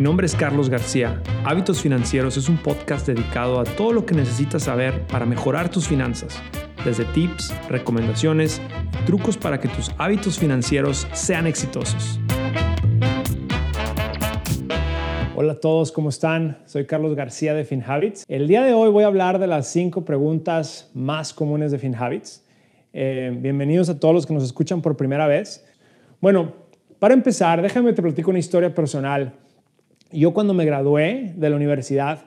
Mi nombre es Carlos García. Hábitos Financieros es un podcast dedicado a todo lo que necesitas saber para mejorar tus finanzas, desde tips, recomendaciones trucos para que tus hábitos financieros sean exitosos. Hola a todos, ¿cómo están? Soy Carlos García de FinHabits. El día de hoy voy a hablar de las cinco preguntas más comunes de FinHabits. Eh, bienvenidos a todos los que nos escuchan por primera vez. Bueno, para empezar, déjame te platico una historia personal. Yo cuando me gradué de la universidad,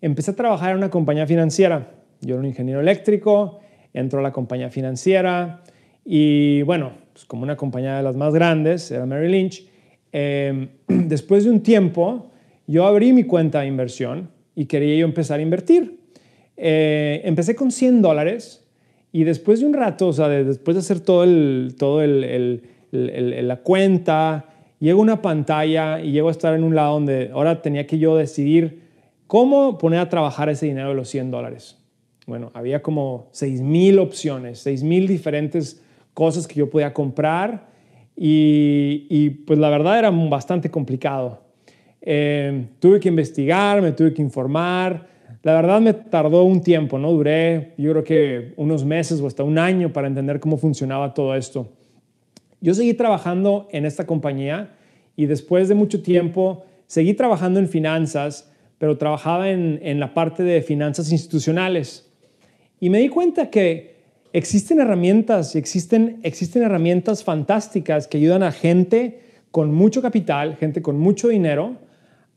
empecé a trabajar en una compañía financiera. Yo era un ingeniero eléctrico, entró a la compañía financiera y bueno, pues como una compañía de las más grandes, era Mary Lynch. Eh, después de un tiempo, yo abrí mi cuenta de inversión y quería yo empezar a invertir. Eh, empecé con 100 dólares y después de un rato, o sea, después de hacer todo, el, todo el, la cuenta, llego a una pantalla y llego a estar en un lado donde ahora tenía que yo decidir cómo poner a trabajar ese dinero de los 100 dólares. Bueno, había como 6,000 opciones, 6,000 diferentes cosas que yo podía comprar y, pues la verdad era bastante complicado. Eh, tuve que investigar, me tuve que informar. La verdad me tardó un tiempo, ¿no? Duré yo creo que unos meses o hasta un año para entender cómo funcionaba todo esto. Yo seguí trabajando en esta compañía y después de mucho tiempo seguí trabajando en finanzas, pero trabajaba en, en la parte de finanzas institucionales. Y me di cuenta que existen herramientas y existen, existen herramientas fantásticas que ayudan a gente con mucho capital, gente con mucho dinero,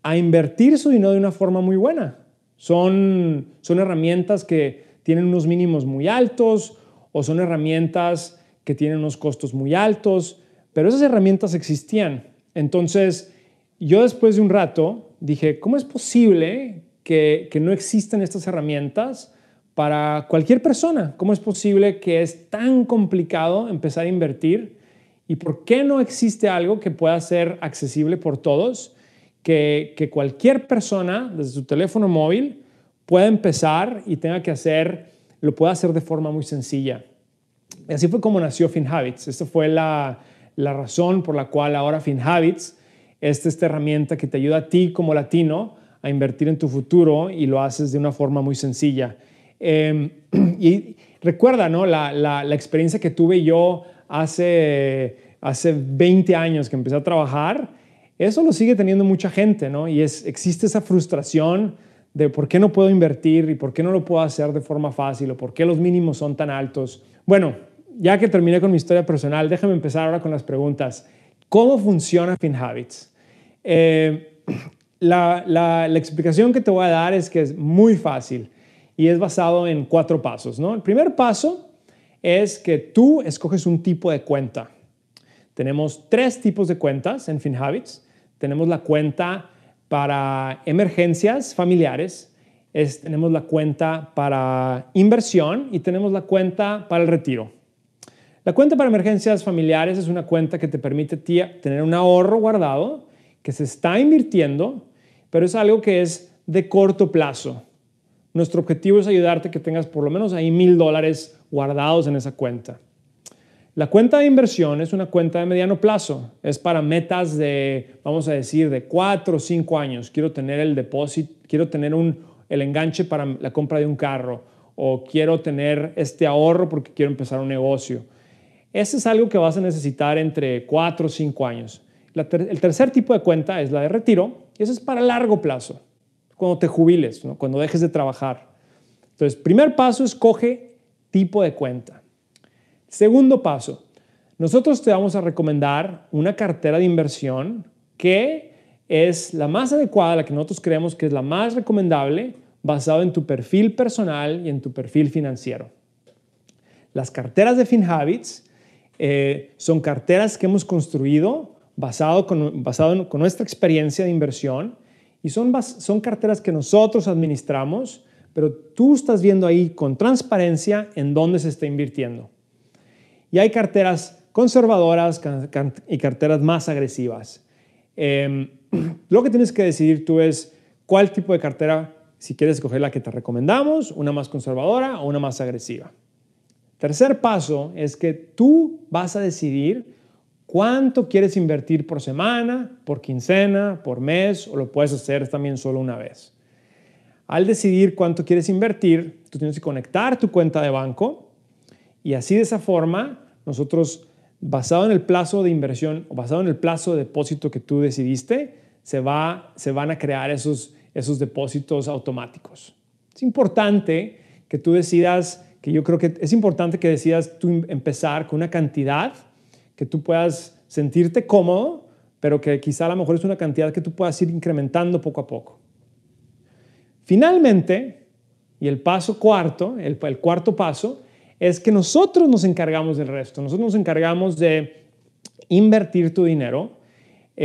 a invertir su dinero de una forma muy buena. Son, son herramientas que tienen unos mínimos muy altos o son herramientas que tienen unos costos muy altos, pero esas herramientas existían. Entonces, yo después de un rato dije, ¿cómo es posible que, que no existan estas herramientas para cualquier persona? ¿Cómo es posible que es tan complicado empezar a invertir? ¿Y por qué no existe algo que pueda ser accesible por todos? que, cualquier persona desde su teléfono móvil pueda empezar y tenga que hacer, lo pueda hacer de forma muy sencilla. Así fue como nació FinHabits. Esta fue la, razón por la cual ahora FinHabits es esta herramienta que te ayuda a ti como latino a invertir en tu futuro y lo haces de una forma muy sencilla. Em, y recuerda ¿no? la, la, experiencia que tuve yo hace, hace 20 años que empecé a trabajar eso lo sigue teniendo mucha gente, ¿no? Y es, existe esa frustración de por qué no puedo invertir y por qué no lo puedo hacer de forma fácil o por qué los mínimos son tan altos. Bueno, ya que terminé con mi historia personal, déjame empezar ahora con las preguntas. ¿Cómo funciona FinHabits? Eh, la, la, explicación que te voy a dar es que es muy fácil y es basado en cuatro pasos. ¿no? El primer paso es que tú escoges un tipo de cuenta. Tenemos tres tipos de cuentas en FinHabits tenemos la cuenta para emergencias familiares, tenemos la cuenta para inversión y tenemos la cuenta para el retiro. La cuenta para emergencias familiares es una cuenta que te permite tener un ahorro guardado que se está invirtiendo, pero es algo que es de corto plazo. Nuestro objetivo es ayudarte a que tengas por lo menos ahí mil dólares guardados en esa cuenta. La cuenta de inversión es una cuenta de mediano plazo. Es para metas de, vamos a decir, de cuatro o cinco años. Quiero tener el depósito, quiero tener un, el enganche para la compra de un carro o quiero tener este ahorro porque quiero empezar un negocio. Ese es algo que vas a necesitar entre cuatro o cinco años. el tercer tipo de cuenta es la de retiro y eso es para largo plazo, cuando te jubiles, cuando dejes de trabajar. Entonces, primer paso, escoge tipo de cuenta. Segundo paso, nosotros te vamos a recomendar una cartera de inversión que es la más adecuada, la que nosotros creemos que es la más recomendable, basado en tu perfil personal y en tu perfil financiero. Las carteras de FinHabits eh, son carteras que hemos construido basado con, basado con nuestra experiencia de inversión y son, son carteras que nosotros administramos, pero tú estás viendo ahí con transparencia en dónde se está invirtiendo. Y hay carteras conservadoras y carteras más agresivas. Em, lo que tienes que decidir tú es cuál tipo de cartera, si quieres escoger la que te recomendamos, una más conservadora o una más agresiva. Tercer paso es que tú vas a decidir cuánto quieres invertir por semana, por quincena, por mes o lo puedes hacer también solo una vez. Al decidir cuánto quieres invertir, tú tienes que conectar tu cuenta de banco y así de esa forma nosotros, basado en el plazo de inversión o basado en el plazo de depósito que tú decidiste, se, va, se van a crear esos, esos depósitos automáticos. Es importante que tú decidas, que yo creo que es importante que decidas tú empezar con una cantidad que tú puedas sentirte cómodo, pero que quizá a lo mejor es una cantidad que tú puedas ir incrementando poco a poco. Finalmente, y el paso cuarto, el, cuarto paso, es que nosotros nos encargamos del resto. Nosotros nos encargamos de invertir tu dinero,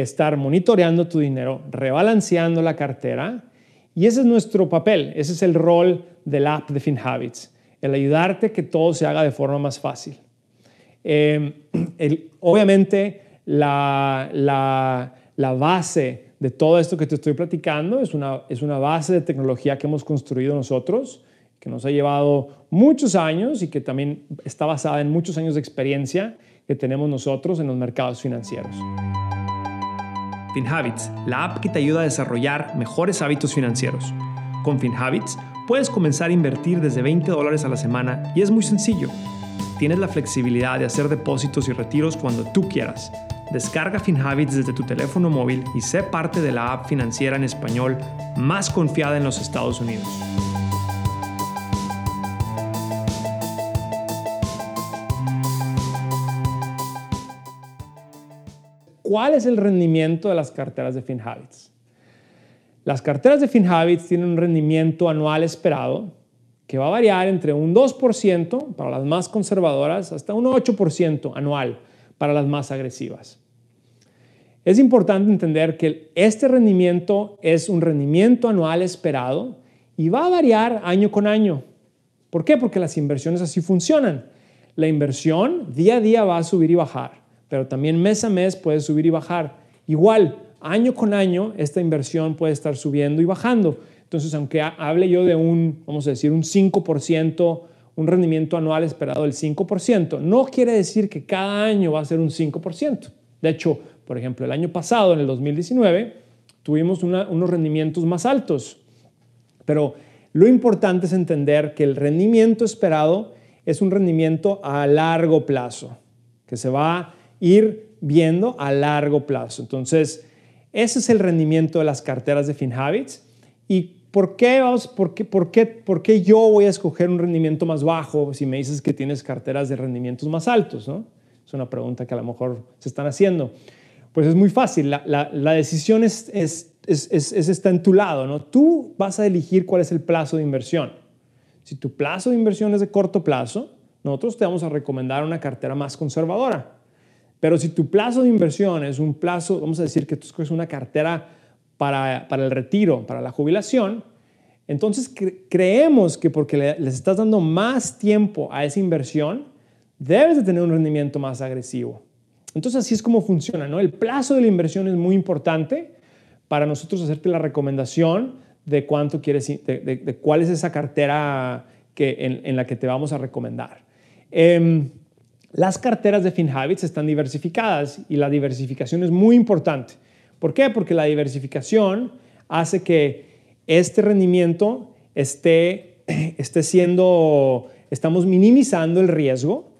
estar monitoreando tu dinero, rebalanceando la cartera. Y ese es nuestro papel, ese es el rol del app de FinHabits, el ayudarte que todo se haga de forma más fácil. Em, obviamente, la, la base de todo esto que te estoy platicando es una, es una base de tecnología que hemos construido nosotros, que nos ha llevado muchos años y que también está basada en muchos años de experiencia que tenemos nosotros en los mercados financieros. FinHabits, la app que te ayuda a desarrollar mejores hábitos financieros. Con FinHabits puedes comenzar a invertir desde 20 dólares a la semana y es muy sencillo. Tienes la flexibilidad de hacer depósitos y retiros cuando tú quieras Descarga FinHabits desde tu teléfono móvil y sé parte de la app financiera en español más confiada en los Estados Unidos. ¿Cuál es el rendimiento de las carteras de FinHabits? Las carteras de FinHabits tienen un rendimiento anual esperado que va a variar entre un 2% para las más conservadoras hasta un 8% anual para las más agresivas. Es importante entender que este rendimiento es un rendimiento anual esperado y va a variar año con año. ¿Por qué? Porque las inversiones así funcionan. La inversión día a día va a subir y bajar, pero también mes a mes puede subir y bajar. Igual, año con año, esta inversión puede estar subiendo y bajando. Entonces, aunque hable yo de un, vamos a decir, un 5%, un rendimiento anual esperado del 5%. No quiere decir que cada año va a ser un 5%. De hecho, por ejemplo, el año pasado, en el 2019, tuvimos unos rendimientos más altos. Pero lo importante es entender que el rendimiento esperado es un rendimiento a largo plazo, que se va ir viendo a largo plazo. Entonces, ese es el rendimiento de las carteras de FinHabits. Y ¿por qué, por, qué, por, qué, ¿por qué yo voy a escoger un rendimiento más bajo si me dices que tienes carteras de rendimientos más altos? Es una pregunta que a lo mejor se están haciendo. Pues es muy fácil, la, decisión es, es, está en tu lado. ¿no? Tú vas a elegir cuál es el plazo de inversión. Si tu plazo de inversión es de corto plazo, nosotros te vamos a recomendar una cartera más conservadora. Pero si tu plazo de inversión es un plazo, vamos a decir que tú escoges una cartera para, el retiro, para la jubilación, entonces creemos que porque les estás dando más tiempo a esa inversión, debes de tener un rendimiento más agresivo. Entonces así es como funciona, ¿no? El plazo de la inversión es muy importante para nosotros hacerte la recomendación de cuánto quieres, de, cuál es esa cartera que, en, la que te vamos a recomendar. Em, las carteras de FinHabits están diversificadas y la diversificación es muy importante. ¿Por qué? Porque la diversificación hace que este rendimiento esté, esté siendo, estamos minimizando el riesgo.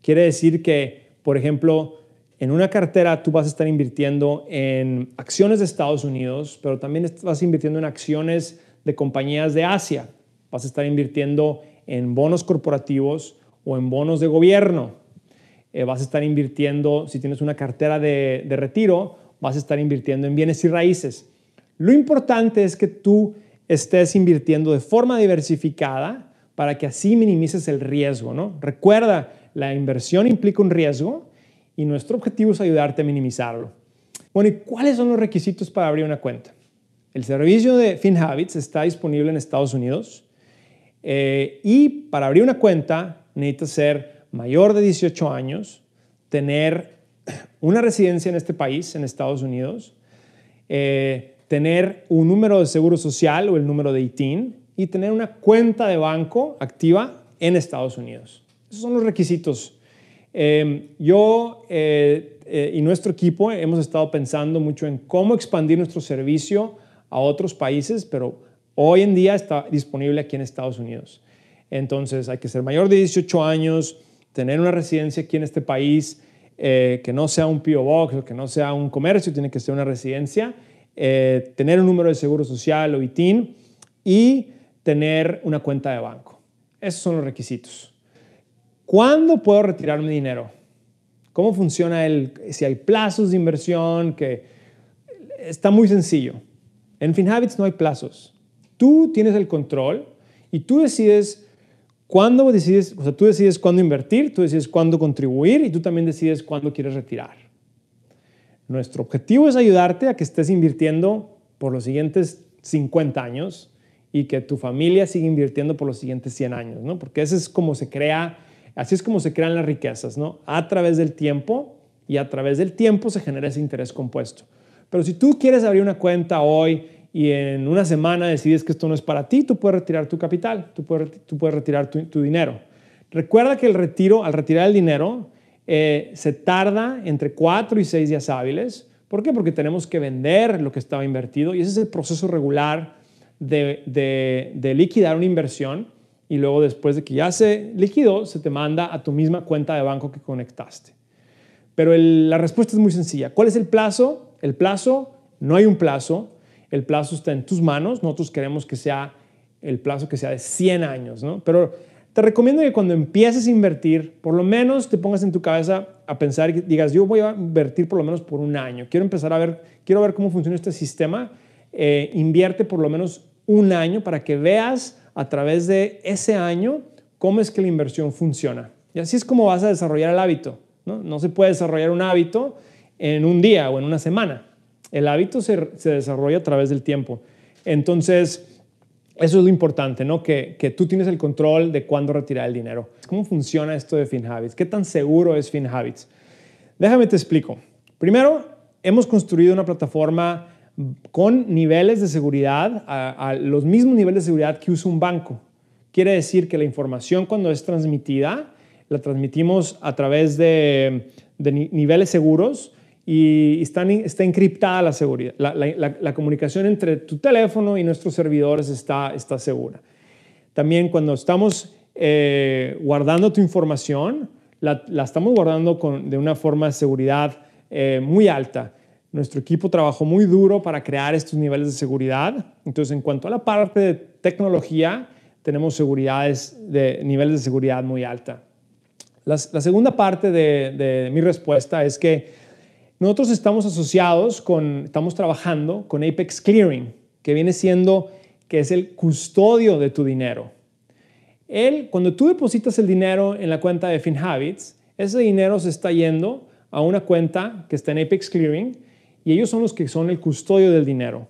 Quiere decir que, por ejemplo, en una cartera tú vas a estar invirtiendo en acciones de Estados Unidos, pero también vas invirtiendo en acciones de compañías de Asia. Vas a estar invirtiendo en bonos corporativos o en bonos de gobierno. Eh, vas a estar invirtiendo, si tienes una cartera de, de retiro, vas a estar invirtiendo en bienes y raíces. Lo importante es que tú estés invirtiendo de forma diversificada para que así minimices el riesgo, ¿no? Recuerda, la inversión implica un riesgo y nuestro objetivo es ayudarte a minimizarlo. Bueno, ¿y cuáles son los requisitos para abrir una cuenta? El servicio de FinHabits está disponible en Estados Unidos eh, y para abrir una cuenta necesitas ser mayor de 18 años, tener una residencia en este país, en Estados Unidos, eh, tener un número de seguro social o el número de ITIN y tener una cuenta de banco activa en Estados Unidos. Esos son los requisitos. Em, yo eh, eh, y nuestro equipo hemos estado pensando mucho en cómo expandir nuestro servicio a otros países, pero hoy en día está disponible aquí en Estados Unidos. Entonces hay que ser mayor de 18 años, tener una residencia aquí en este país, eh, que no sea un PO Box o que no sea un comercio, tiene que ser una residencia, tener un número de seguro social o ITIN y tener una cuenta de banco. Esos son los requisitos. ¿Cuándo puedo retirar mi dinero? ¿Cómo funciona el, si hay plazos de inversión? Que está muy sencillo. En FinHabits no hay plazos. Tú tienes el control y tú decides cuándo decides, o sea, tú decides cuándo invertir, tú decides cuándo contribuir y tú también decides cuándo quieres retirar. Nuestro objetivo es ayudarte a que estés invirtiendo por los siguientes 50 años y que tu familia siga invirtiendo por los siguientes 100 años, ¿no? Porque ese es como se crea Así es como se crean las riquezas, ¿no? A través del tiempo y a través del tiempo se genera ese interés compuesto. Pero si tú quieres abrir una cuenta hoy y en una semana decides que esto no es para ti, tú puedes retirar tu capital, tú puedes, tú puedes retirar tu, dinero. Recuerda que el retiro, al retirar el dinero, eh, se tarda entre cuatro y seis días hábiles. ¿Por qué? Porque tenemos que vender lo que estaba invertido y ese es el proceso regular de, de liquidar una inversión y luego después de que ya se liquidó, se te manda a tu misma cuenta de banco que conectaste. Pero la respuesta es muy sencilla. ¿Cuál es el plazo? El plazo, no hay un plazo. El plazo está en tus manos. Nosotros queremos que sea el plazo que sea de 100 años, ¿no? Pero te recomiendo que cuando empieces a invertir, por lo menos te pongas en tu cabeza a pensar y digas, yo voy a invertir por lo menos por un año. Quiero empezar a ver, quiero ver cómo funciona este sistema. Eh, invierte por lo menos un año para que veas a través de ese año cómo es que la inversión funciona. Y así es como vas a desarrollar el hábito. No, se puede desarrollar un hábito en un día o en una semana. El hábito se, desarrolla a través del tiempo. Entonces, eso es lo importante, ¿no? Que, que, tú tienes el control de cuándo retirar el dinero. ¿Cómo funciona esto de FinHabits? ¿Qué tan seguro es FinHabits? Déjame te explico. Primero, hemos construido una plataforma con niveles de seguridad, a, los mismos niveles de seguridad que usa un banco. Quiere decir que la información cuando es transmitida, la transmitimos a través de, niveles seguros y está, está encriptada la seguridad. La, comunicación entre tu teléfono y nuestros servidores está, está segura. También cuando estamos eh, guardando tu información, la, estamos guardando con, de una forma de seguridad eh, muy alta. Nuestro equipo trabajó muy duro para crear estos niveles de seguridad. Entonces, en cuanto a la parte de tecnología, tenemos seguridades de niveles de seguridad muy alta. La, segunda parte de, mi respuesta es que nosotros estamos asociados con, estamos trabajando con Apex Clearing, que viene siendo que es el custodio de tu dinero. Él, cuando tú depositas el dinero en la cuenta de FinHabits, ese dinero se está yendo a una cuenta que está en Apex Clearing y ellos son los que son el custodio del dinero.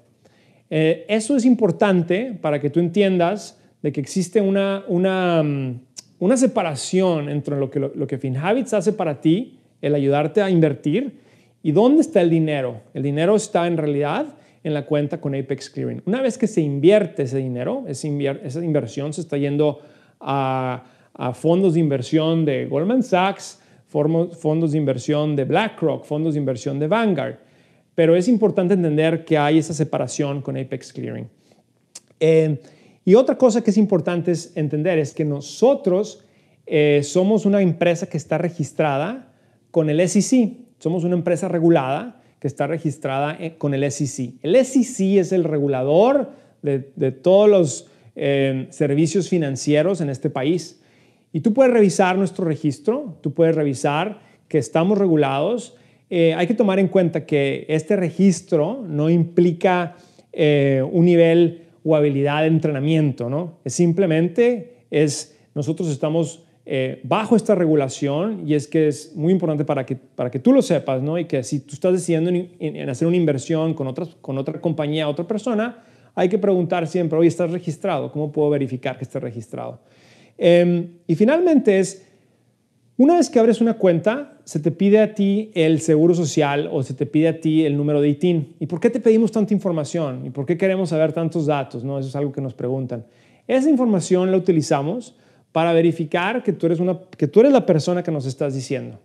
Eh, eso es importante para que tú entiendas de que existe una, una, mm, una separación entre lo que, lo, que FinHabits hace para ti, el ayudarte a invertir, y dónde está el dinero. El dinero está en realidad en la cuenta con Apex Clearing. Una vez que se invierte ese dinero, esa inversión se está yendo a, fondos de inversión de Goldman Sachs, fondos de inversión de BlackRock, fondos de inversión de Vanguard pero es importante entender que hay esa separación con Apex Clearing. Eh, y otra cosa que es importante entender es que nosotros eh, somos una empresa que está registrada con el SEC. Somos una empresa regulada que está registrada eh, con el SEC. El SEC es el regulador de, todos los servicios financieros en este país. Y tú puedes revisar nuestro registro, tú puedes revisar que estamos regulados eh, hay que tomar en cuenta que este registro no implica eh, un nivel o habilidad de entrenamiento, ¿no? Es simplemente es, nosotros estamos eh, bajo esta regulación y es que es muy importante para que, para que tú lo sepas, ¿no? Y que si tú estás decidiendo en, hacer una inversión con, otras, con otra compañía, otra persona, hay que preguntar siempre, oye, ¿estás registrado? ¿Cómo puedo verificar que estés registrado? Em, y finalmente es, una vez que abres una cuenta, se te pide a ti el seguro social o se te pide a ti el número de ITIN. ¿Y por qué te pedimos tanta información? ¿Y por qué queremos saber tantos datos? ¿No? Eso es algo que nos preguntan. Esa información la utilizamos para verificar que tú eres, una, que tú eres la persona que nos estás diciendo.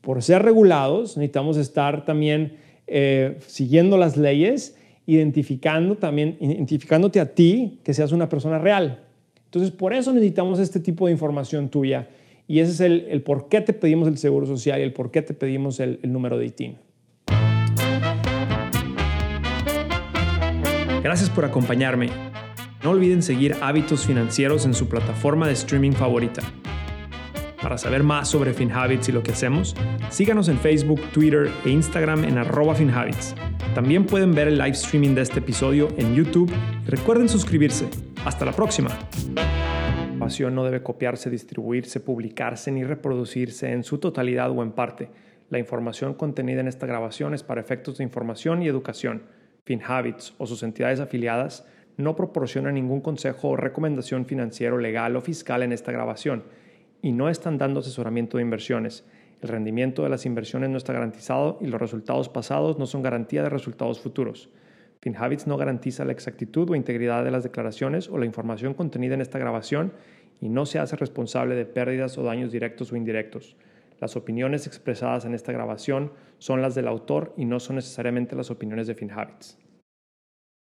Por ser regulados, necesitamos estar también eh, siguiendo las leyes, identificando también, identificándote a ti que seas una persona real. Entonces, por eso necesitamos este tipo de información tuya y ese es el, por qué te pedimos el seguro social y el por qué te pedimos el, el número de ITIN. Gracias por acompañarme. No olviden seguir Hábitos Financieros en su plataforma de streaming favorita. Para saber más sobre FinHabits y lo que hacemos, síganos en Facebook, Twitter e Instagram en arroba FinHabits. También pueden ver el live streaming de este episodio en YouTube recuerden suscribirse. Hasta la próxima. Información no debe copiarse, distribuirse, publicarse ni reproducirse en su totalidad o en parte. La información contenida en esta grabación es para efectos de información y educación. FinHabits o sus entidades afiliadas no proporcionan ningún consejo o recomendación financiero, legal o fiscal en esta grabación y no están dando asesoramiento de inversiones. El rendimiento de las inversiones no está garantizado y los resultados pasados no son garantía de resultados futuros. FinHabits no garantiza la exactitud o integridad de las declaraciones o la información contenida en esta grabación y no se hace responsable de pérdidas o daños directos o indirectos. Las opiniones expresadas en esta grabación son las del autor y no son necesariamente las opiniones de FinHabits.